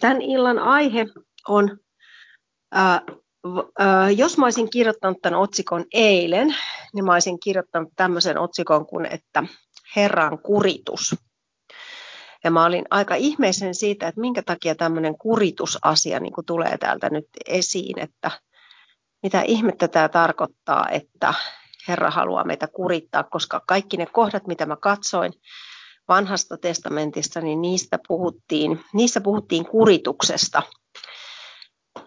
tämän illan aihe on, ää, ää, jos mä olisin kirjoittanut tämän otsikon eilen, niin mä olisin kirjoittanut tämmöisen otsikon kuin, että Herran kuritus. Ja mä olin aika ihmeisen siitä, että minkä takia tämmöinen kuritusasia niin kuin tulee täältä nyt esiin, että mitä ihmettä tämä tarkoittaa, että Herra haluaa meitä kurittaa, koska kaikki ne kohdat, mitä mä katsoin vanhasta testamentista, niin niistä puhuttiin, niissä puhuttiin kurituksesta.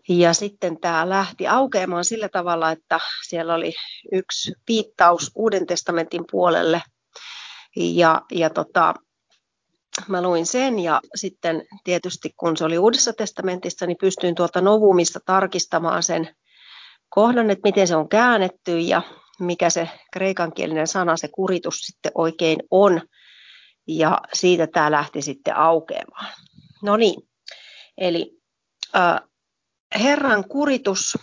Ja sitten tämä lähti aukeamaan sillä tavalla, että siellä oli yksi viittaus Uuden testamentin puolelle. Ja, ja tota, mä luin sen ja sitten tietysti kun se oli Uudessa testamentissa, niin pystyin tuolta Novumista tarkistamaan sen kohdan, että miten se on käännetty ja mikä se kreikankielinen sana, se kuritus sitten oikein on. Ja siitä tämä lähti sitten aukeamaan. No niin, eli äh, Herran kuritus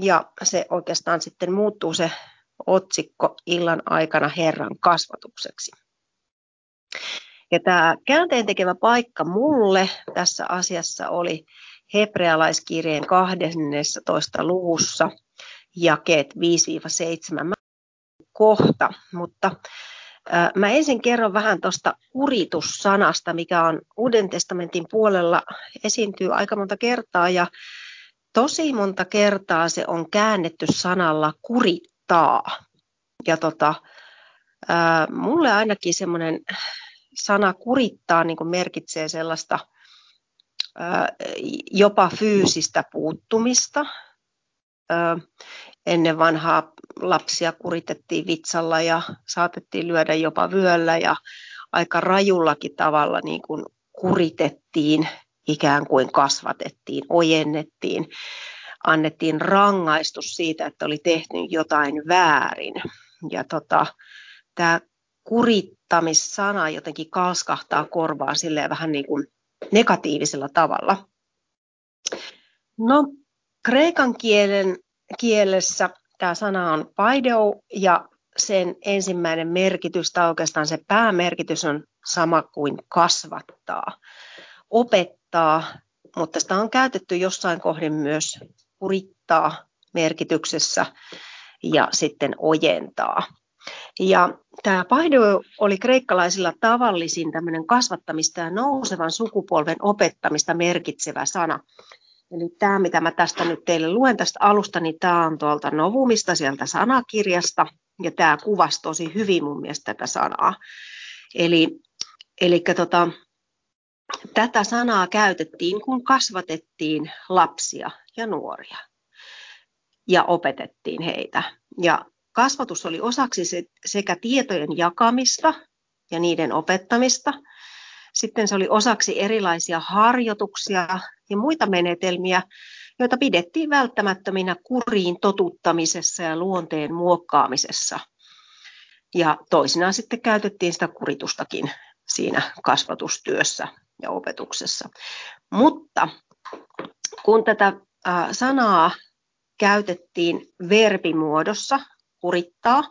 ja se oikeastaan sitten muuttuu se otsikko illan aikana Herran kasvatukseksi. Ja tämä käänteen tekevä paikka mulle tässä asiassa oli hebrealaiskirjeen 12. luvussa jakeet 5-7 kohta, mutta Mä ensin kerron vähän tuosta kuritussanasta, mikä on Uuden testamentin puolella esiintyy aika monta kertaa ja tosi monta kertaa se on käännetty sanalla kurittaa. Ja tota, mulle ainakin semmoinen sana kurittaa niin kuin merkitsee sellaista jopa fyysistä puuttumista. Ennen vanhaa lapsia kuritettiin vitsalla ja saatettiin lyödä jopa vyöllä ja aika rajullakin tavalla niin kuin kuritettiin, ikään kuin kasvatettiin, ojennettiin, annettiin rangaistus siitä, että oli tehnyt jotain väärin. Ja tota, tämä kurittamissana jotenkin kalskahtaa korvaa silleen vähän niin kuin negatiivisella tavalla. No, kreikan kielen, kielessä tämä sana on paideu ja sen ensimmäinen merkitys tai oikeastaan se päämerkitys on sama kuin kasvattaa, opettaa, mutta sitä on käytetty jossain kohdin myös kurittaa merkityksessä ja sitten ojentaa. Ja tämä paihdo oli kreikkalaisilla tavallisin tämmöinen kasvattamista ja nousevan sukupolven opettamista merkitsevä sana. Eli tämä, mitä mä tästä nyt teille luen tästä alusta, niin tämä on tuolta Novumista sieltä sanakirjasta, ja tämä kuvasi tosi hyvin mun mielestä tätä sanaa. Eli, eli tota, tätä sanaa käytettiin, kun kasvatettiin lapsia ja nuoria ja opetettiin heitä. Ja kasvatus oli osaksi sekä tietojen jakamista ja niiden opettamista. Sitten se oli osaksi erilaisia harjoituksia ja muita menetelmiä, joita pidettiin välttämättöminä kuriin totuttamisessa ja luonteen muokkaamisessa. Ja toisinaan sitten käytettiin sitä kuritustakin siinä kasvatustyössä ja opetuksessa. Mutta kun tätä sanaa käytettiin verbimuodossa, kurittaa,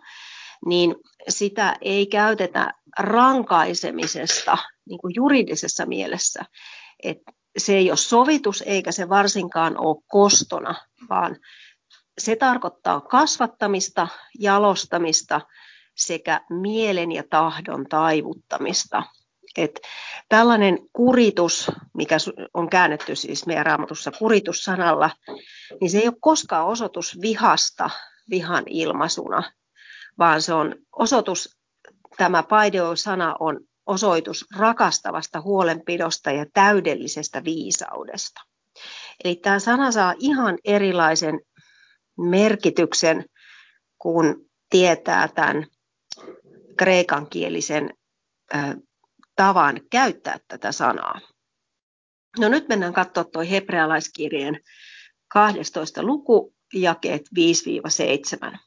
niin sitä ei käytetä rankaisemisesta niin kuin juridisessa mielessä. Et se ei ole sovitus eikä se varsinkaan ole kostona, vaan se tarkoittaa kasvattamista, jalostamista sekä mielen ja tahdon taivuttamista. Et tällainen kuritus, mikä on käännetty siis meidän raamatussa kuritussanalla, niin se ei ole koskaan osoitus vihasta vihan ilmaisuna, vaan se on osoitus, tämä paideo-sana on osoitus rakastavasta huolenpidosta ja täydellisestä viisaudesta. Eli tämä sana saa ihan erilaisen merkityksen, kun tietää tämän kreikankielisen tavan käyttää tätä sanaa. No nyt mennään katsoa tuo hebrealaiskirjeen 12. luku, jakeet 5-7.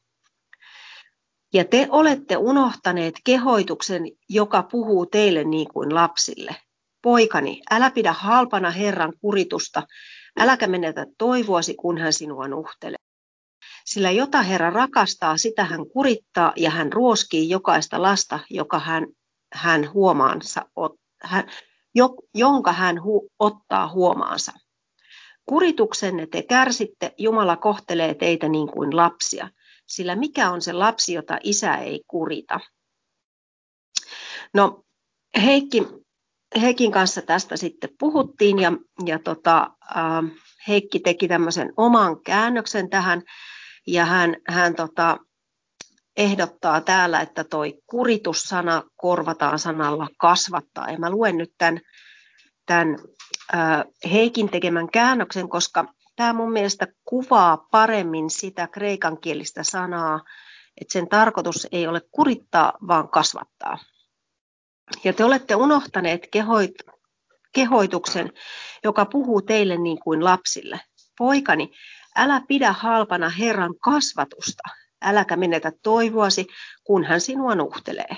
Ja te olette unohtaneet kehoituksen, joka puhuu teille niin kuin lapsille. Poikani, älä pidä halpana Herran kuritusta, äläkä menetä toivoasi, kun hän sinua nuhtelee. Sillä jota Herra rakastaa, sitä hän kurittaa ja hän ruoskii jokaista lasta, joka hän, hän huomaansa ot, hän, jonka hän hu- ottaa huomaansa. Kurituksenne te kärsitte, Jumala kohtelee teitä niin kuin lapsia, sillä mikä on se lapsi, jota isä ei kurita? No, Heikki, Heikin kanssa tästä sitten puhuttiin ja, ja tota, äh, Heikki teki tämmöisen oman käännöksen tähän ja hän, hän tota, ehdottaa täällä, että toi kuritussana korvataan sanalla kasvattaa. Ja mä luen nyt tämän, tämän äh, Heikin tekemän käännöksen, koska tämä mun mielestä kuvaa paremmin sitä kreikankielistä sanaa, että sen tarkoitus ei ole kurittaa, vaan kasvattaa. Ja te olette unohtaneet kehoit, kehoituksen, joka puhuu teille niin kuin lapsille. Poikani, älä pidä halpana Herran kasvatusta, äläkä menetä toivoasi, kun hän sinua nuhtelee.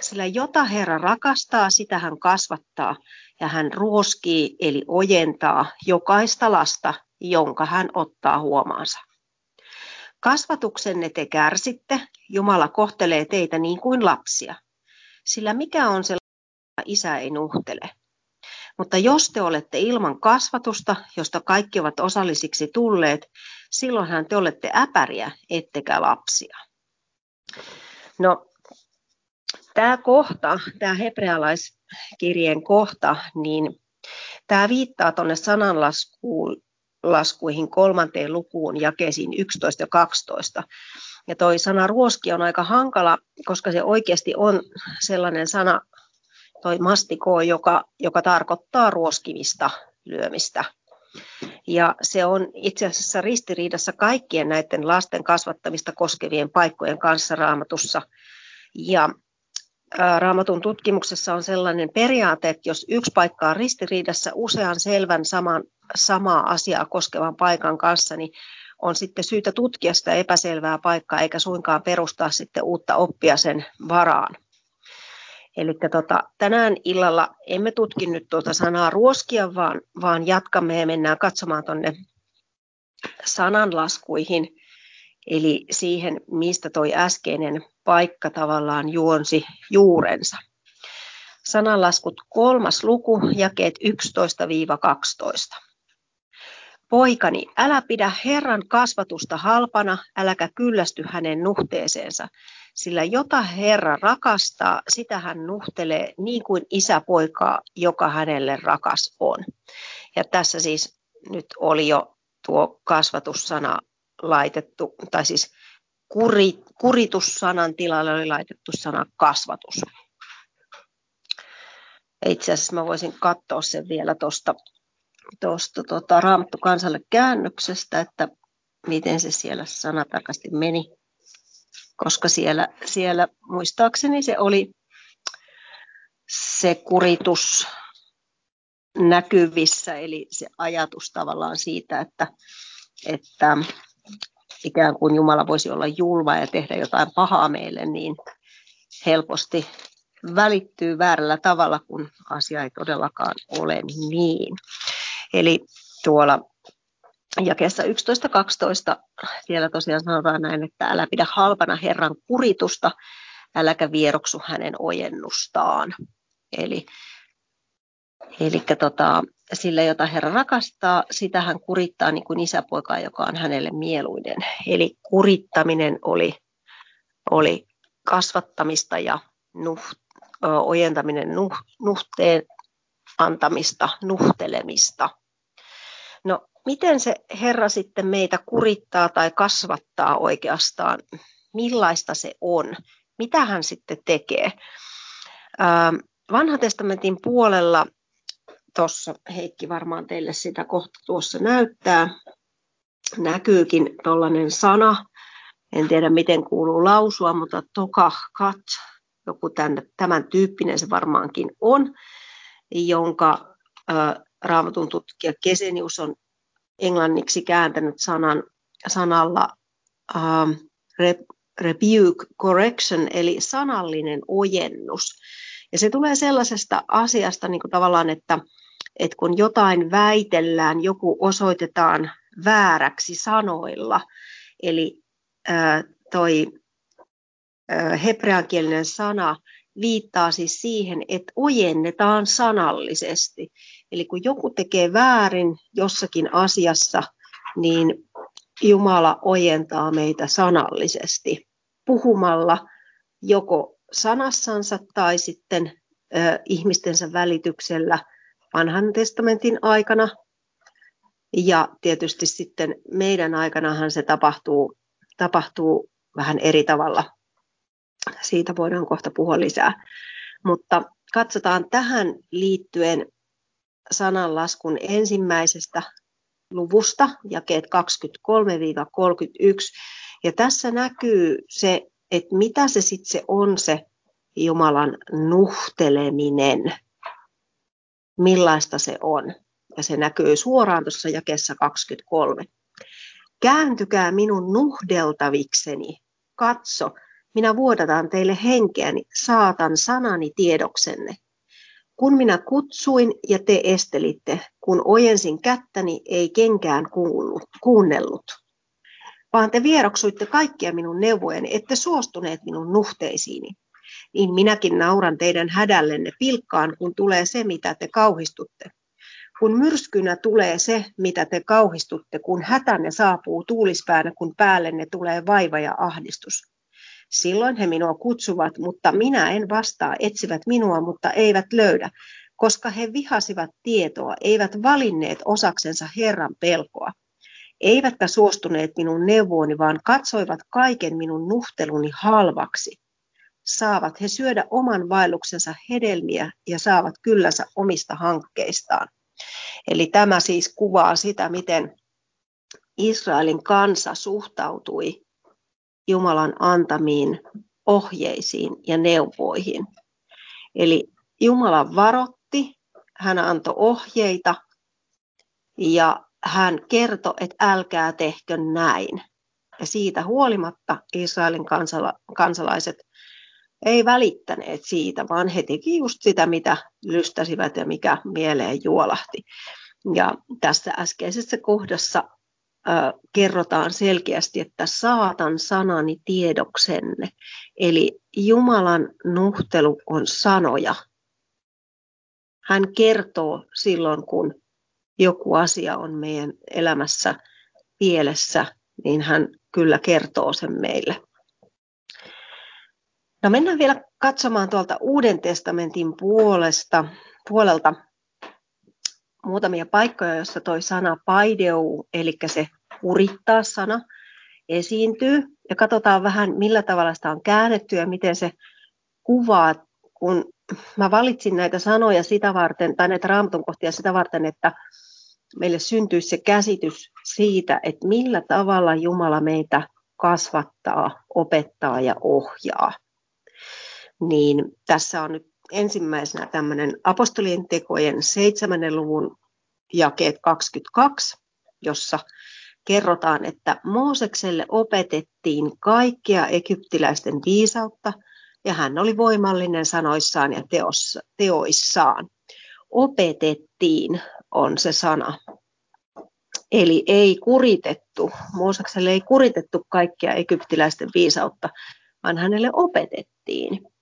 Sillä jota Herra rakastaa, sitä hän kasvattaa, ja hän ruoskii eli ojentaa jokaista lasta, jonka hän ottaa huomaansa. Kasvatuksenne te kärsitte, Jumala kohtelee teitä niin kuin lapsia. Sillä mikä on se isä ei nuhtele? Mutta jos te olette ilman kasvatusta, josta kaikki ovat osallisiksi tulleet, silloinhan te olette äpäriä, ettekä lapsia. No, tämä kohta, tämä hebrealaiskirjeen kohta, niin tämä viittaa tuonne sananlaskuihin kolmanteen lukuun jakeisiin 11 ja 12. Ja toi sana ruoski on aika hankala, koska se oikeasti on sellainen sana, toi mastiko, joka, joka tarkoittaa ruoskimista, lyömistä. Ja se on itse asiassa ristiriidassa kaikkien näiden lasten kasvattamista koskevien paikkojen kanssa raamatussa. Ja Raamatun tutkimuksessa on sellainen periaate, että jos yksi paikka on ristiriidassa usean selvän saman, samaa asiaa koskevan paikan kanssa, niin on sitten syytä tutkia sitä epäselvää paikkaa, eikä suinkaan perustaa sitten uutta oppia sen varaan. Eli tota, tänään illalla emme tutki nyt tuota sanaa ruoskia, vaan, vaan jatkamme ja mennään katsomaan tuonne sananlaskuihin, eli siihen, mistä toi äskeinen paikka tavallaan juonsi juurensa. Sananlaskut kolmas luku, jakeet 11-12. Poikani, älä pidä Herran kasvatusta halpana, äläkä kyllästy hänen nuhteeseensa, sillä jota Herra rakastaa, sitä hän nuhtelee niin kuin isä poikaa, joka hänelle rakas on. Ja tässä siis nyt oli jo tuo kasvatussana laitettu, tai siis kuri, kuritussanan tilalle oli laitettu sana kasvatus. Itse asiassa mä voisin katsoa sen vielä tuosta tuosta tota, Raamattu kansalle käännöksestä, että miten se siellä sanatarkasti meni, koska siellä, siellä muistaakseni se oli se kuritus näkyvissä, eli se ajatus tavallaan siitä, että, että ikään kuin Jumala voisi olla julma ja tehdä jotain pahaa meille, niin helposti välittyy väärällä tavalla, kun asia ei todellakaan ole niin. Eli tuolla jakeessa 11.12 siellä tosiaan sanotaan näin, että älä pidä halpana Herran kuritusta, äläkä vieroksu hänen ojennustaan. Eli, eli tota, sillä, jota Herra rakastaa, sitä hän kurittaa niin kuin isäpoika, joka on hänelle mieluinen. Eli kurittaminen oli, oli kasvattamista ja nuh, ojentaminen nuh, nuhteen antamista, nuhtelemista. No, miten se Herra sitten meitä kurittaa tai kasvattaa oikeastaan? Millaista se on? Mitä hän sitten tekee? Vanhan testamentin puolella, tuossa Heikki varmaan teille sitä kohta tuossa näyttää, näkyykin tuollainen sana, en tiedä miten kuuluu lausua, mutta kat, joku tämän, tämän tyyppinen se varmaankin on jonka raamatun tutkija Kesenius on englanniksi kääntänyt sanan, sanalla uh, rebuke correction, eli sanallinen ojennus. Ja se tulee sellaisesta asiasta niin kuin tavallaan, että, että kun jotain väitellään, joku osoitetaan vääräksi sanoilla, eli uh, toi uh, hebreankielinen sana viittaa siis siihen, että ojennetaan sanallisesti. Eli kun joku tekee väärin jossakin asiassa, niin Jumala ojentaa meitä sanallisesti puhumalla joko sanassansa tai sitten ö, ihmistensä välityksellä vanhan testamentin aikana. Ja tietysti sitten meidän aikanahan se tapahtuu, tapahtuu vähän eri tavalla. Siitä voidaan kohta puhua lisää. Mutta katsotaan tähän liittyen sananlaskun ensimmäisestä luvusta, jakeet 23-31. Ja tässä näkyy se, että mitä se sitten se on se Jumalan nuhteleminen, millaista se on. Ja se näkyy suoraan tuossa jakeessa 23. Kääntykää minun nuhdeltavikseni. Katso, minä vuodatan teille henkeäni, saatan sanani tiedoksenne. Kun minä kutsuin ja te estelitte, kun ojensin kättäni, ei kenkään kuullut, kuunnellut. Vaan te vieroksuitte kaikkia minun neuvojeni, ette suostuneet minun nuhteisiini. Niin minäkin nauran teidän hädällenne pilkkaan, kun tulee se, mitä te kauhistutte. Kun myrskynä tulee se, mitä te kauhistutte, kun hätänne saapuu tuulispäänä, kun päällenne tulee vaiva ja ahdistus. Silloin he minua kutsuvat, mutta minä en vastaa, etsivät minua, mutta eivät löydä, koska he vihasivat tietoa, eivät valinneet osaksensa Herran pelkoa. Eivätkä suostuneet minun neuvooni, vaan katsoivat kaiken minun nuhteluni halvaksi. Saavat he syödä oman vaelluksensa hedelmiä ja saavat kyllänsä omista hankkeistaan. Eli tämä siis kuvaa sitä, miten Israelin kansa suhtautui Jumalan antamiin ohjeisiin ja neuvoihin. Eli Jumala varotti, hän antoi ohjeita ja hän kertoi, että älkää tehkö näin. Ja siitä huolimatta Israelin kansala- kansalaiset ei välittäneet siitä, vaan he teki just sitä, mitä lystäsivät ja mikä mieleen juolahti. Ja tässä äskeisessä kohdassa kerrotaan selkeästi, että saatan sanani tiedoksenne. Eli Jumalan nuhtelu on sanoja. Hän kertoo silloin, kun joku asia on meidän elämässä pielessä, niin hän kyllä kertoo sen meille. No mennään vielä katsomaan tuolta Uuden testamentin puolesta, puolelta muutamia paikkoja, joissa toi sana paideu, eli se kurittaa sana, esiintyy. Ja katsotaan vähän, millä tavalla sitä on käännetty ja miten se kuvaa, kun mä valitsin näitä sanoja sitä varten, tai näitä raamatun kohtia sitä varten, että meille syntyisi se käsitys siitä, että millä tavalla Jumala meitä kasvattaa, opettaa ja ohjaa. Niin tässä on nyt ensimmäisenä tämmöinen apostolien tekojen seitsemännen luvun jakeet 22, jossa kerrotaan, että Moosekselle opetettiin kaikkia egyptiläisten viisautta, ja hän oli voimallinen sanoissaan ja teossa, teoissaan. Opetettiin on se sana. Eli ei kuritettu, Moosekselle ei kuritettu kaikkia egyptiläisten viisautta, vaan hänelle opetettiin.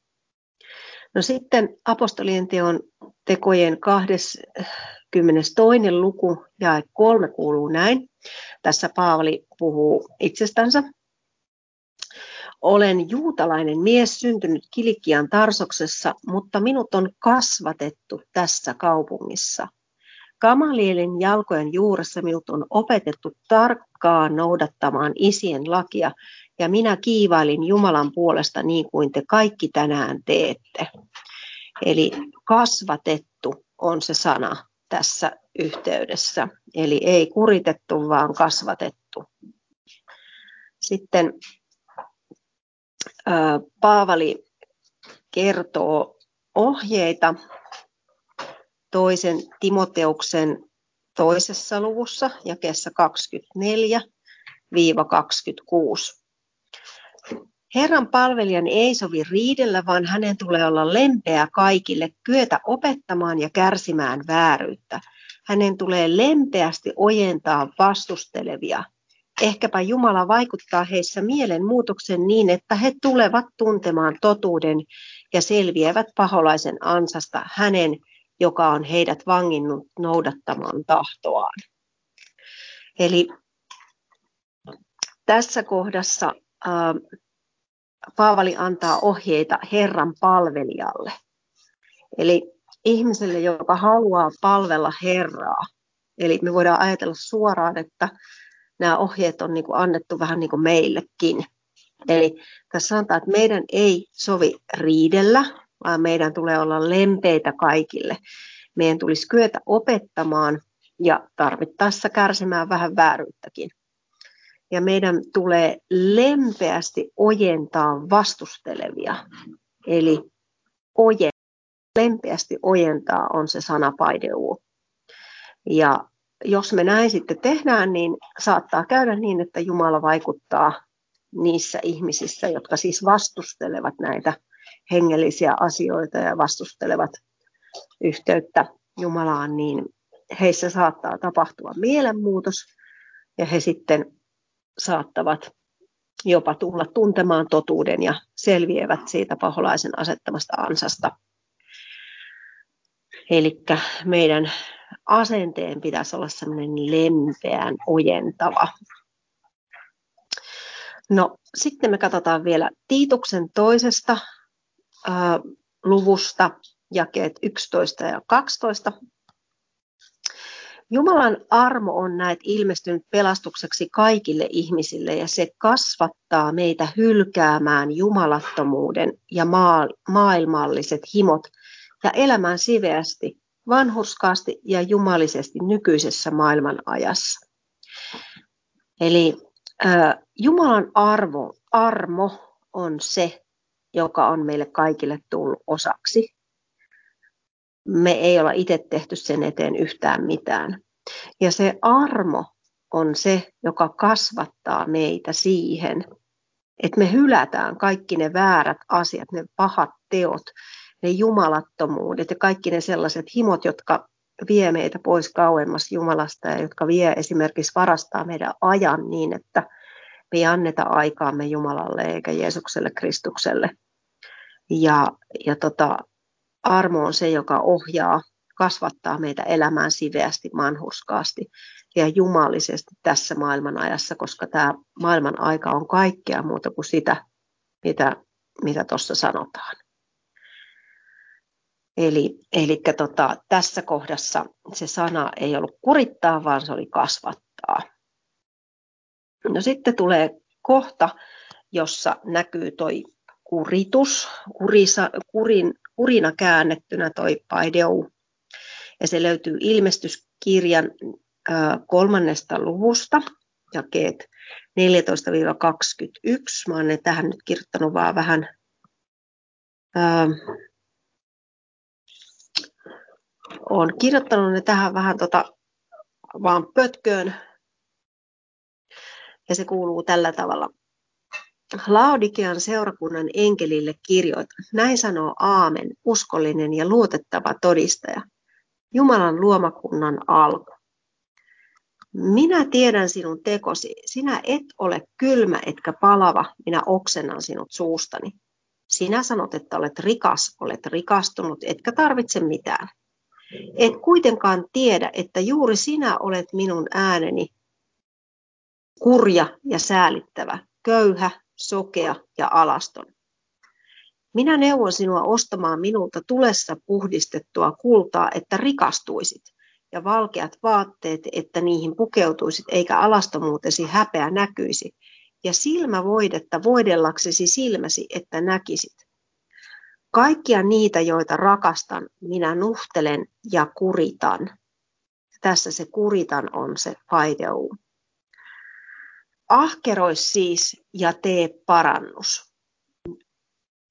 No sitten apostolien teon tekojen 22. luku ja kolme kuuluu näin. Tässä Paavali puhuu itsestänsä. Olen juutalainen mies syntynyt Kilikian Tarsoksessa, mutta minut on kasvatettu tässä kaupungissa. Kamalielin jalkojen juuressa minut on opetettu tarkkaan noudattamaan isien lakia, ja minä kiivailin Jumalan puolesta niin kuin te kaikki tänään teette. Eli kasvatettu on se sana tässä yhteydessä. Eli ei kuritettu, vaan kasvatettu. Sitten Paavali kertoo ohjeita toisen Timoteuksen toisessa luvussa, jakeessa 24-26. Herran palvelijan ei sovi riidellä, vaan hänen tulee olla lempeä kaikille, kyetä opettamaan ja kärsimään vääryyttä. Hänen tulee lempeästi ojentaa vastustelevia. Ehkäpä Jumala vaikuttaa heissä mielenmuutoksen niin, että he tulevat tuntemaan totuuden ja selviävät paholaisen ansasta hänen, joka on heidät vanginnut noudattamaan tahtoaan. Eli tässä kohdassa ää, Paavali antaa ohjeita Herran palvelijalle. Eli ihmiselle, joka haluaa palvella Herraa. Eli me voidaan ajatella suoraan, että nämä ohjeet on niin kuin annettu vähän niin kuin meillekin. Eli tässä sanotaan, että meidän ei sovi riidellä, vaan meidän tulee olla lempeitä kaikille. Meidän tulisi kyetä opettamaan ja tarvittaessa kärsimään vähän vääryyttäkin. Ja meidän tulee lempeästi ojentaa vastustelevia. Eli oje, lempeästi ojentaa on se sana paideu. Ja jos me näin sitten tehdään, niin saattaa käydä niin, että Jumala vaikuttaa niissä ihmisissä, jotka siis vastustelevat näitä hengellisiä asioita ja vastustelevat yhteyttä Jumalaan, niin heissä saattaa tapahtua mielenmuutos ja he sitten saattavat jopa tulla tuntemaan totuuden ja selviävät siitä paholaisen asettamasta ansasta. Eli meidän asenteen pitäisi olla sellainen lempeän ojentava. No sitten me katsotaan vielä Tiituksen toisesta luvusta, jakeet 11 ja 12. Jumalan armo on näet ilmestynyt pelastukseksi kaikille ihmisille ja se kasvattaa meitä hylkäämään jumalattomuuden ja maailmalliset himot ja elämään siveästi, vanhurskaasti ja jumalisesti nykyisessä maailman ajassa. Eli äh, Jumalan arvo, armo on se, joka on meille kaikille tullut osaksi. Me ei olla itse tehty sen eteen yhtään mitään. Ja se armo on se, joka kasvattaa meitä siihen, että me hylätään kaikki ne väärät asiat, ne pahat teot, ne jumalattomuudet ja kaikki ne sellaiset himot, jotka vie meitä pois kauemmas Jumalasta ja jotka vie esimerkiksi varastaa meidän ajan niin, että me ei anneta aikaamme Jumalalle eikä Jeesukselle Kristukselle. Ja, ja tota, armo on se, joka ohjaa, kasvattaa meitä elämään siveästi, manhurskaasti ja jumalisesti tässä maailman ajassa, koska tämä maailman aika on kaikkea muuta kuin sitä, mitä, mitä tuossa sanotaan. Eli, eli tota, tässä kohdassa se sana ei ollut kurittaa, vaan se oli kasvattaa. No sitten tulee kohta, jossa näkyy toi kuritus, kurisa, kurin, kurina käännettynä toi paideu. Ja se löytyy ilmestyskirjan kolmannesta luvusta, jakeet 14-21. Mä olen tähän nyt kirjoittanut vaan vähän äh, olen kirjoittanut ne tähän vähän tota, vaan pötköön. Ja se kuuluu tällä tavalla. Laodikean seurakunnan enkelille kirjoitan. Näin sanoo Aamen, uskollinen ja luotettava todistaja. Jumalan luomakunnan alku. Minä tiedän sinun tekosi. Sinä et ole kylmä etkä palava. Minä oksennan sinut suustani. Sinä sanot, että olet rikas, olet rikastunut, etkä tarvitse mitään. Et kuitenkaan tiedä, että juuri sinä olet minun ääneni kurja ja säälittävä, köyhä, sokea ja alaston. Minä neuvon sinua ostamaan minulta tulessa puhdistettua kultaa, että rikastuisit, ja valkeat vaatteet, että niihin pukeutuisit, eikä alastomuutesi häpeä näkyisi, ja silmävoidetta voidellaksesi silmäsi, että näkisit. Kaikkia niitä, joita rakastan, minä nuhtelen ja kuritan. Tässä se kuritan on se faideu. Ahkerois siis ja tee parannus.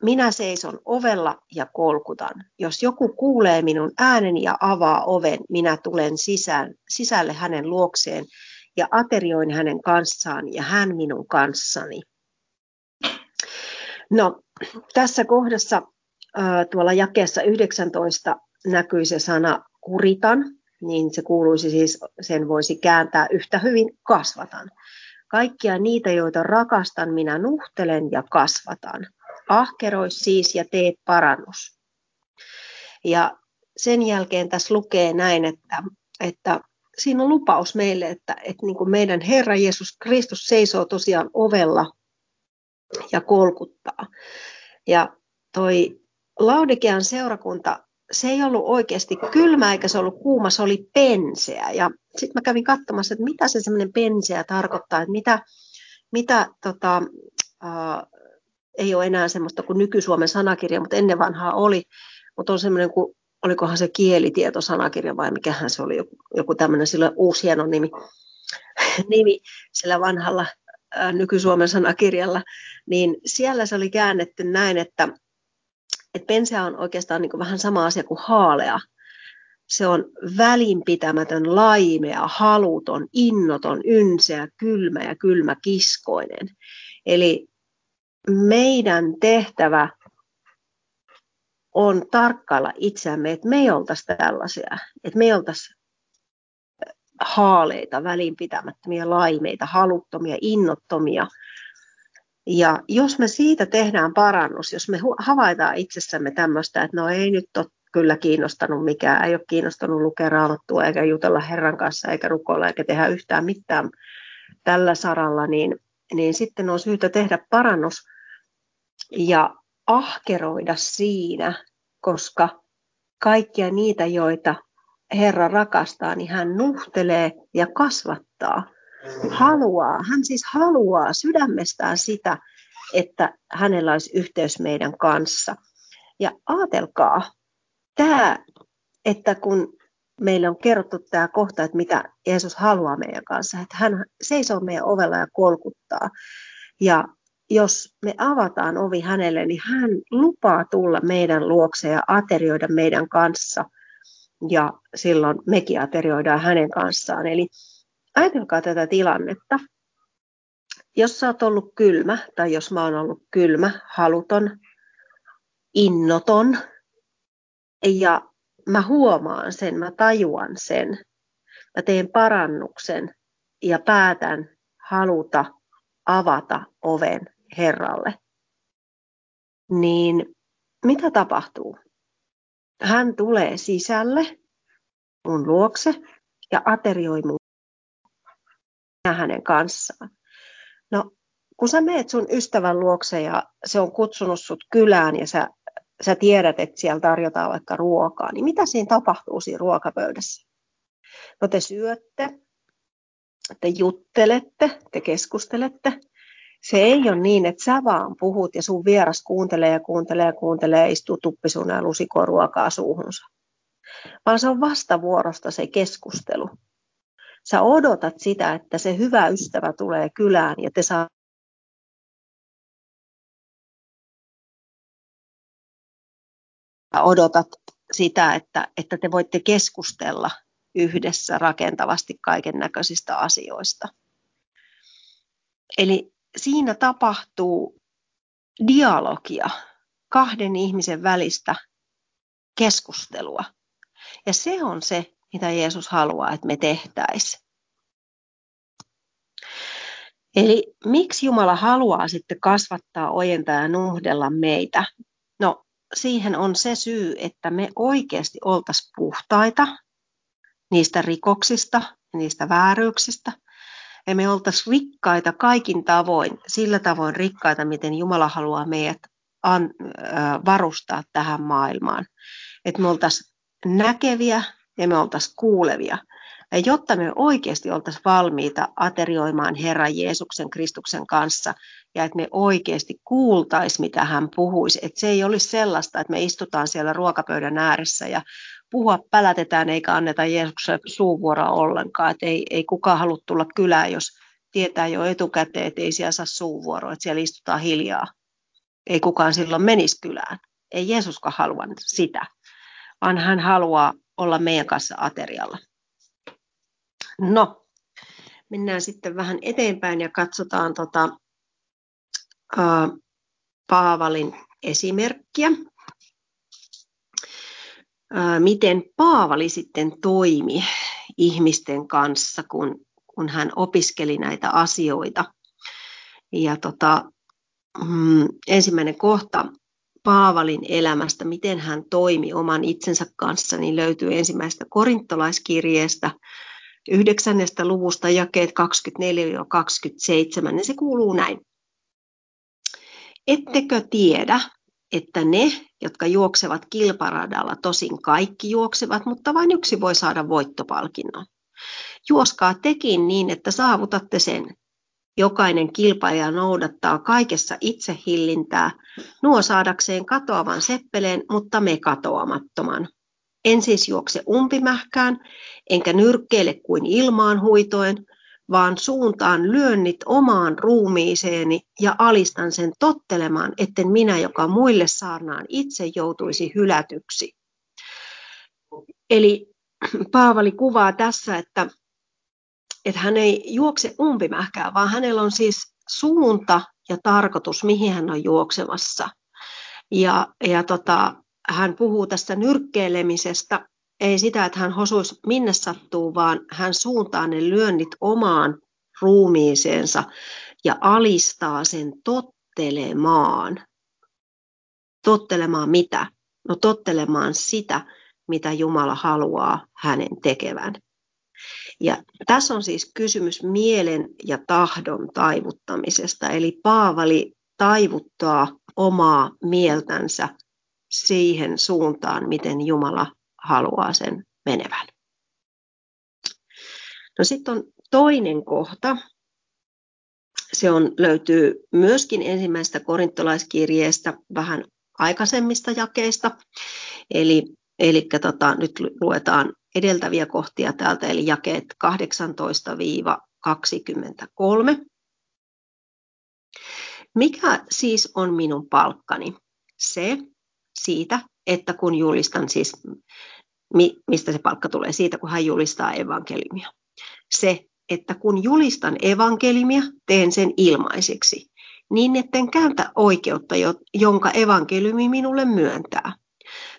Minä seison ovella ja kolkutan. Jos joku kuulee minun ääneni ja avaa oven, minä tulen sisään, sisälle hänen luokseen ja aterioin hänen kanssaan ja hän minun kanssani. No, tässä kohdassa tuolla jakeessa 19 näkyy se sana kuritan, niin se kuuluisi siis, sen voisi kääntää yhtä hyvin kasvatan. Kaikkia niitä, joita rakastan, minä nuhtelen ja kasvatan. ahkeroi siis ja tee parannus. Ja sen jälkeen tässä lukee näin, että, että siinä on lupaus meille, että, että niin kuin meidän Herra Jeesus Kristus seisoo tosiaan ovella ja kolkuttaa. Ja toi Laudikean seurakunta, se ei ollut oikeasti kylmä eikä se ollut kuuma, se oli penseä. Ja sitten mä kävin katsomassa, että mitä se semmoinen penseä tarkoittaa, että mitä, mitä tota, äh, ei ole enää semmoista kuin nyky-Suomen sanakirja, mutta ennen vanhaa oli, mutta on semmoinen kuin, olikohan se kielitietosanakirja vai mikähän se oli, joku, joku tämmöinen sillä uusi hieno nimi, nimi sillä vanhalla nyky-Suomen sanakirjalla, niin siellä se oli käännetty näin, että, että pensea on oikeastaan niin vähän sama asia kuin haalea. Se on välinpitämätön, laimea, haluton, innoton, ynseä, kylmä ja kylmä kiskoinen. Eli meidän tehtävä on tarkkailla itseämme, että me ei oltaisi tällaisia, että me ei oltaisi haaleita, välinpitämättömiä, laimeita, haluttomia, innottomia. Ja jos me siitä tehdään parannus, jos me havaitaan itsessämme tämmöistä, että no ei nyt ole kyllä kiinnostanut mikään, ei ole kiinnostanut lukea raamattua eikä jutella Herran kanssa eikä rukoilla eikä tehdä yhtään mitään tällä saralla, niin, niin sitten on syytä tehdä parannus ja ahkeroida siinä, koska kaikkia niitä, joita Herra rakastaa, niin hän nuhtelee ja kasvattaa. Haluaa, hän siis haluaa sydämestään sitä, että hänellä olisi yhteys meidän kanssa. Ja ajatelkaa, tämä, että kun meille on kerrottu tämä kohta, että mitä Jeesus haluaa meidän kanssa, että hän seisoo meidän ovella ja kolkuttaa. Ja jos me avataan ovi hänelle, niin hän lupaa tulla meidän luokse ja aterioida meidän kanssa. Ja silloin mekin aterioidaan hänen kanssaan. Eli ajatelkaa tätä tilannetta. Jos sä oot ollut kylmä, tai jos mä oon ollut kylmä, haluton, innoton, ja mä huomaan sen, mä tajuan sen, mä teen parannuksen ja päätän haluta avata oven Herralle, niin mitä tapahtuu? Hän tulee sisälle mun luokse ja aterioi mun hänen kanssaan. No, kun sä meet sun ystävän luokse ja se on kutsunut sut kylään ja sä, sä tiedät, että siellä tarjotaan vaikka ruokaa, niin mitä siinä tapahtuu siinä ruokapöydässä? No te syötte, te juttelette, te keskustelette, se ei ole niin, että sä vaan puhut ja sun vieras kuuntelee ja kuuntelee ja kuuntelee ja istuu tuppisuna ja lusikoo ruokaa suuhunsa. Vaan se on vastavuorosta se keskustelu. Sä odotat sitä, että se hyvä ystävä tulee kylään ja te saa odotat sitä, että, että te voitte keskustella yhdessä rakentavasti kaiken näköisistä asioista. Eli siinä tapahtuu dialogia, kahden ihmisen välistä keskustelua. Ja se on se, mitä Jeesus haluaa, että me tehtäisiin. Eli miksi Jumala haluaa sitten kasvattaa, ojentaa ja nuhdella meitä? No siihen on se syy, että me oikeasti oltaisiin puhtaita niistä rikoksista, niistä vääryyksistä, ja me oltaisiin rikkaita kaikin tavoin, sillä tavoin rikkaita, miten Jumala haluaa meidät varustaa tähän maailmaan. Että me oltaisiin näkeviä ja me oltaisiin kuulevia. Ja jotta me oikeasti oltaisiin valmiita aterioimaan Herran Jeesuksen Kristuksen kanssa ja että me oikeasti kuultaisiin, mitä hän puhuisi. Että se ei olisi sellaista, että me istutaan siellä ruokapöydän ääressä ja puhua pälätetään eikä anneta Jeesukselle suuvuoroa ollenkaan. Että ei, ei kukaan halua tulla kylään, jos tietää jo etukäteen, että ei siellä saa suuvuoroa, että siellä istutaan hiljaa. Ei kukaan silloin menisi kylään. Ei Jeesuskaan halua sitä, vaan hän haluaa olla meidän kanssa aterialla. No, mennään sitten vähän eteenpäin ja katsotaan tota, ää, Paavalin esimerkkiä miten Paavali sitten toimi ihmisten kanssa, kun, kun hän opiskeli näitä asioita. Ja tota, mm, ensimmäinen kohta Paavalin elämästä, miten hän toimi oman itsensä kanssa, niin löytyy ensimmäistä korintolaiskirjeestä, yhdeksännestä luvusta jakeet 24-27, niin se kuuluu näin. Ettekö tiedä, että ne, jotka juoksevat kilparadalla, tosin kaikki juoksevat, mutta vain yksi voi saada voittopalkinnon. Juoskaa tekin niin, että saavutatte sen. Jokainen kilpailija noudattaa kaikessa itsehillintää, nuo saadakseen katoavan seppeleen, mutta me katoamattoman. En siis juokse umpimähkään, enkä nyrkkeile kuin ilmaan huitoen, vaan suuntaan lyönnit omaan ruumiiseeni ja alistan sen tottelemaan, etten minä, joka muille saarnaan, itse joutuisi hylätyksi. Eli Paavali kuvaa tässä, että, että hän ei juokse umpimähkään, vaan hänellä on siis suunta ja tarkoitus, mihin hän on juoksemassa. Ja, ja tota, hän puhuu tästä nyrkkeilemisestä ei sitä, että hän hosuisi minne sattuu, vaan hän suuntaa ne lyönnit omaan ruumiiseensa ja alistaa sen tottelemaan. Tottelemaan mitä? No tottelemaan sitä, mitä Jumala haluaa hänen tekevän. Ja tässä on siis kysymys mielen ja tahdon taivuttamisesta, eli Paavali taivuttaa omaa mieltänsä siihen suuntaan, miten Jumala haluaa sen menevän. No sitten on toinen kohta. Se on, löytyy myöskin ensimmäisestä korintolaiskirjeestä vähän aikaisemmista jakeista. Eli, eli tota, nyt luetaan edeltäviä kohtia täältä, eli jakeet 18-23. Mikä siis on minun palkkani? Se siitä, että kun julistan siis mistä se palkka tulee? Siitä, kun hän julistaa evankeliumia. Se, että kun julistan evankeliumia, teen sen ilmaiseksi, niin etten käytä oikeutta, jonka evankeliumi minulle myöntää.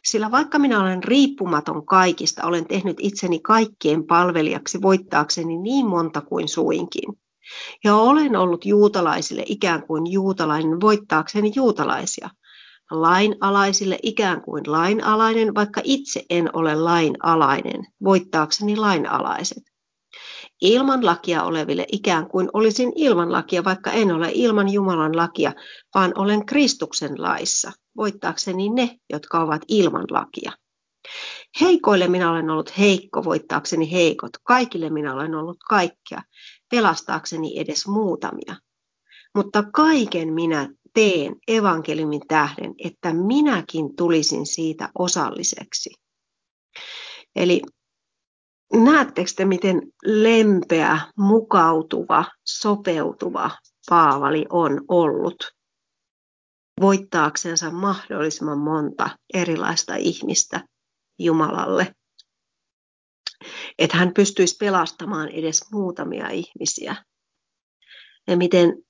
Sillä vaikka minä olen riippumaton kaikista, olen tehnyt itseni kaikkien palvelijaksi voittaakseni niin monta kuin suinkin. Ja olen ollut juutalaisille ikään kuin juutalainen voittaakseni juutalaisia – lainalaisille ikään kuin lainalainen, vaikka itse en ole lainalainen, voittaakseni lainalaiset. Ilman lakia oleville ikään kuin olisin ilman lakia, vaikka en ole ilman Jumalan lakia, vaan olen Kristuksen laissa, voittaakseni ne, jotka ovat ilman lakia. Heikoille minä olen ollut heikko, voittaakseni heikot. Kaikille minä olen ollut kaikkea, pelastaakseni edes muutamia. Mutta kaiken minä teen evankeliumin tähden, että minäkin tulisin siitä osalliseksi. Eli näettekö te, miten lempeä, mukautuva, sopeutuva Paavali on ollut voittaaksensa mahdollisimman monta erilaista ihmistä Jumalalle. Että hän pystyisi pelastamaan edes muutamia ihmisiä. Ja miten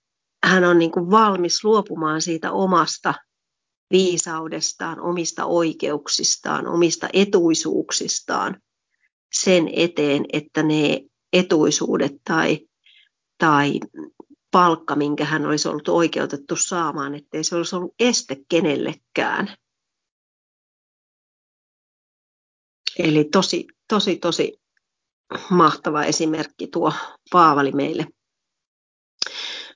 hän on niin kuin valmis luopumaan siitä omasta viisaudestaan, omista oikeuksistaan, omista etuisuuksistaan sen eteen, että ne etuisuudet tai, tai palkka, minkä hän olisi ollut oikeutettu saamaan, ettei se olisi ollut este kenellekään. Eli tosi, tosi, tosi mahtava esimerkki tuo Paavali meille.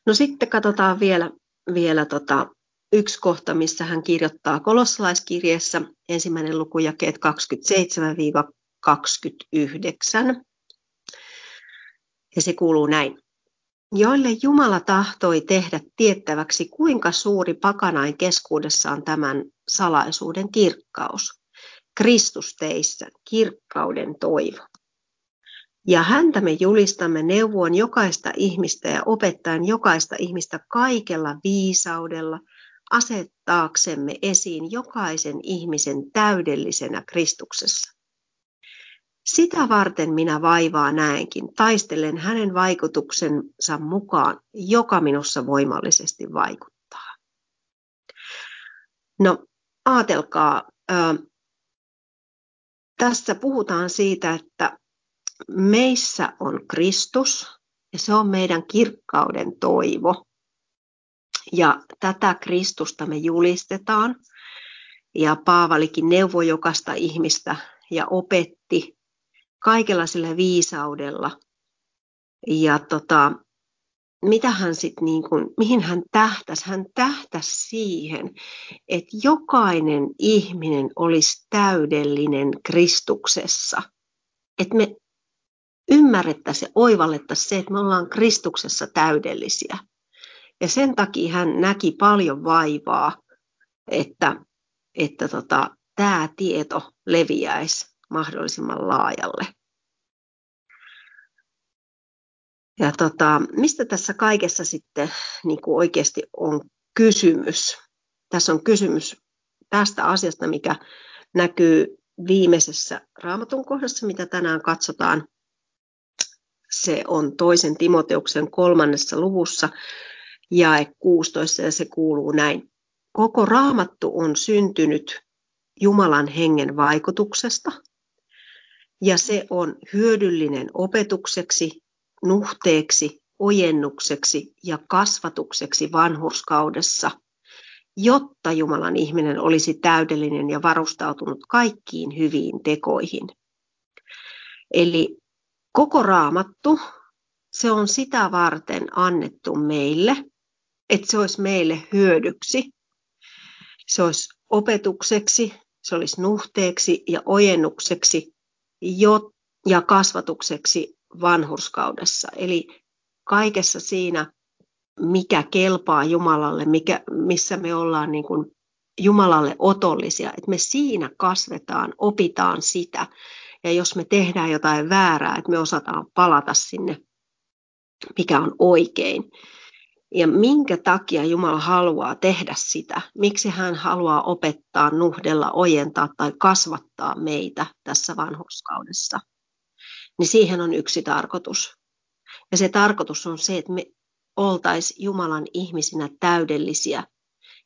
No sitten katsotaan vielä, vielä tota, yksi kohta, missä hän kirjoittaa kolossalaiskirjeessä, ensimmäinen luku jakeet 27-29. Ja se kuuluu näin. Joille Jumala tahtoi tehdä tiettäväksi, kuinka suuri pakanain keskuudessaan tämän salaisuuden kirkkaus. Kristus teissä, kirkkauden toivo. Ja häntä me julistamme neuvoon jokaista ihmistä ja opettaen jokaista ihmistä kaikella viisaudella, asettaaksemme esiin jokaisen ihmisen täydellisenä Kristuksessa. Sitä varten minä vaivaa näenkin, taistelen hänen vaikutuksensa mukaan, joka minussa voimallisesti vaikuttaa. No, ajatelkaa, tässä puhutaan siitä, että meissä on Kristus ja se on meidän kirkkauden toivo. Ja tätä Kristusta me julistetaan. Ja Paavalikin neuvoi jokasta ihmistä ja opetti kaikella sillä viisaudella. Ja tota, mitä hän sit niin kuin, mihin hän tähtäsi? Hän tähtäsi siihen, että jokainen ihminen olisi täydellinen Kristuksessa. Että me ymmärrettäisiin ja oivallettaisiin se, että me ollaan Kristuksessa täydellisiä. Ja sen takia hän näki paljon vaivaa, että, että tota, tämä tieto leviäisi mahdollisimman laajalle. Ja tota, mistä tässä kaikessa sitten niin kuin oikeasti on kysymys? Tässä on kysymys tästä asiasta, mikä näkyy viimeisessä raamatun kohdassa, mitä tänään katsotaan. Se on toisen Timoteuksen kolmannessa luvussa, jae 16, ja se kuuluu näin. Koko raamattu on syntynyt Jumalan hengen vaikutuksesta, ja se on hyödyllinen opetukseksi, nuhteeksi, ojennukseksi ja kasvatukseksi vanhurskaudessa, jotta Jumalan ihminen olisi täydellinen ja varustautunut kaikkiin hyviin tekoihin. Eli koko raamattu, se on sitä varten annettu meille, että se olisi meille hyödyksi. Se olisi opetukseksi, se olisi nuhteeksi ja ojennukseksi ja kasvatukseksi vanhurskaudessa. Eli kaikessa siinä, mikä kelpaa Jumalalle, mikä, missä me ollaan niin kuin Jumalalle otollisia, että me siinä kasvetaan, opitaan sitä. Ja jos me tehdään jotain väärää, että me osataan palata sinne, mikä on oikein. Ja minkä takia Jumala haluaa tehdä sitä? Miksi hän haluaa opettaa, nuhdella, ojentaa tai kasvattaa meitä tässä vanhurskaudessa? niin siihen on yksi tarkoitus. Ja se tarkoitus on se, että me oltaisiin Jumalan ihmisinä täydellisiä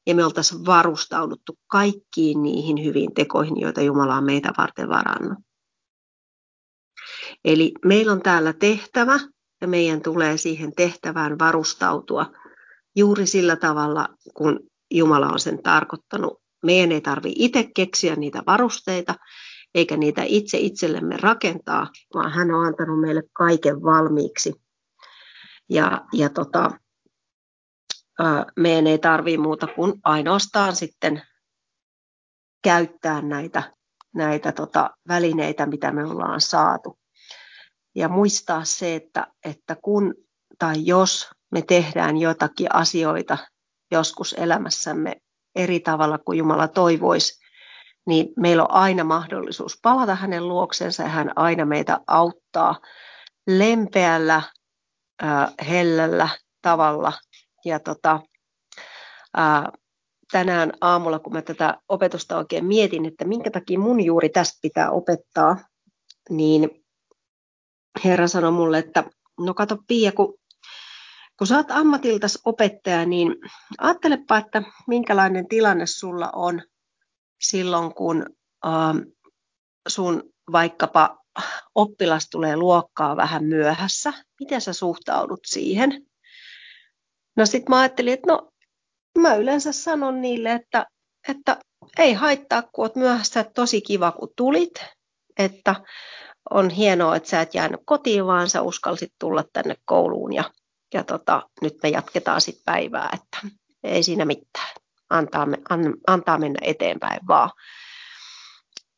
ja me oltaisiin varustauduttu kaikkiin niihin hyviin tekoihin, joita Jumala on meitä varten varannut. Eli meillä on täällä tehtävä ja meidän tulee siihen tehtävään varustautua juuri sillä tavalla, kun Jumala on sen tarkoittanut. Meidän ei tarvitse itse keksiä niitä varusteita, eikä niitä itse itsellemme rakentaa, vaan hän on antanut meille kaiken valmiiksi. Ja, ja tota, meidän ei tarvitse muuta kuin ainoastaan sitten käyttää näitä, näitä tota, välineitä, mitä me ollaan saatu. Ja muistaa se, että, että kun tai jos me tehdään jotakin asioita joskus elämässämme eri tavalla kuin Jumala toivoisi, niin meillä on aina mahdollisuus palata hänen luoksensa ja hän aina meitä auttaa lempeällä, hellällä tavalla. Ja tota, tänään aamulla, kun mä tätä opetusta oikein mietin, että minkä takia mun juuri tästä pitää opettaa, niin Herra sanoi mulle, että no kato Pia, kun, kun sä oot ammatiltas opettaja, niin ajattelepa, että minkälainen tilanne sulla on silloin, kun ähm, sun vaikkapa oppilas tulee luokkaa vähän myöhässä, miten sä suhtaudut siihen? No sitten mä ajattelin, että no mä yleensä sanon niille, että, että ei haittaa, kun oot myöhässä, tosi kiva, kun tulit, että on hienoa, että sä et jäänyt kotiin, vaan sä uskalsit tulla tänne kouluun ja, ja tota, nyt me jatketaan sitten päivää, että ei siinä mitään antaa, an, antaa mennä eteenpäin vaan.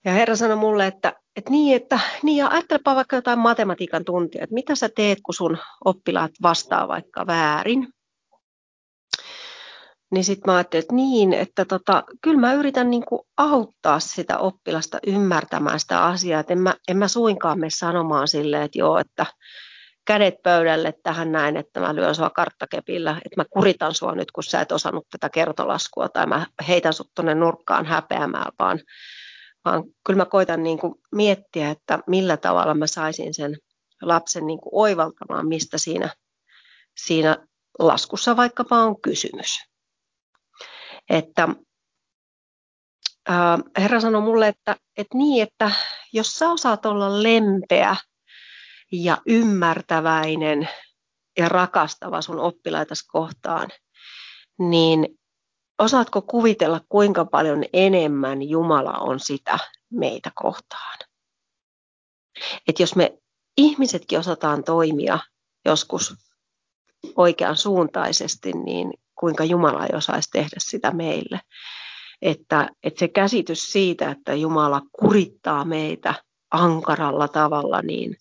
Ja Herra sanoi mulle, että, että niin, että niin, ja ajattelepa vaikka jotain matematiikan tuntia, että mitä sä teet, kun sun oppilaat vastaa vaikka väärin. Niin sitten mä ajattelin, että niin, että tota, kyllä mä yritän niin kuin auttaa sitä oppilasta ymmärtämään sitä asiaa, että en mä, en mä suinkaan mene sanomaan silleen, että joo, että kädet pöydälle tähän näin, että mä lyön sua karttakepillä, että mä kuritan sua nyt, kun sä et osannut tätä kertolaskua, tai mä heitän sut tuonne nurkkaan häpeämään, vaan, vaan kyllä mä koitan niin kuin miettiä, että millä tavalla mä saisin sen lapsen niin kuin oivaltamaan, mistä siinä, siinä laskussa vaikkapa on kysymys. Että ää, Herra sanoi mulle, että, että niin, että jos sä osaat olla lempeä ja ymmärtäväinen ja rakastava sun oppilaitas kohtaan, niin osaatko kuvitella, kuinka paljon enemmän Jumala on sitä meitä kohtaan? Että jos me ihmisetkin osataan toimia joskus oikean suuntaisesti, niin kuinka Jumala ei osaisi tehdä sitä meille. Että, että se käsitys siitä, että Jumala kurittaa meitä ankaralla tavalla, niin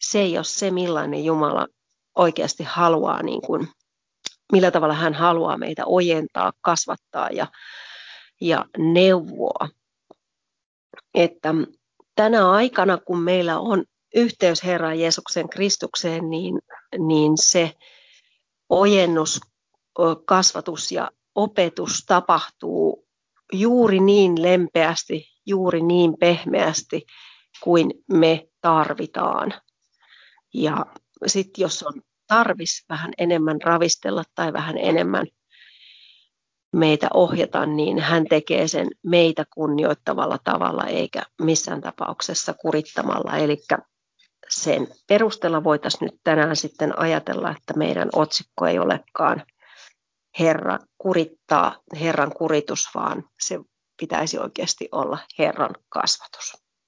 se ei ole se, millainen Jumala oikeasti haluaa, niin kuin, millä tavalla hän haluaa meitä ojentaa, kasvattaa ja, ja neuvoa. Että tänä aikana, kun meillä on yhteys Herran Jeesuksen Kristukseen, niin, niin se ojennus, kasvatus ja opetus tapahtuu juuri niin lempeästi, juuri niin pehmeästi kuin me tarvitaan. Ja sitten jos on tarvis vähän enemmän ravistella tai vähän enemmän meitä ohjata, niin hän tekee sen meitä kunnioittavalla tavalla eikä missään tapauksessa kurittamalla. Eli sen perusteella voitaisiin nyt tänään sitten ajatella, että meidän otsikko ei olekaan Herra kurittaa, Herran kuritus, vaan se pitäisi oikeasti olla Herran kasvatus.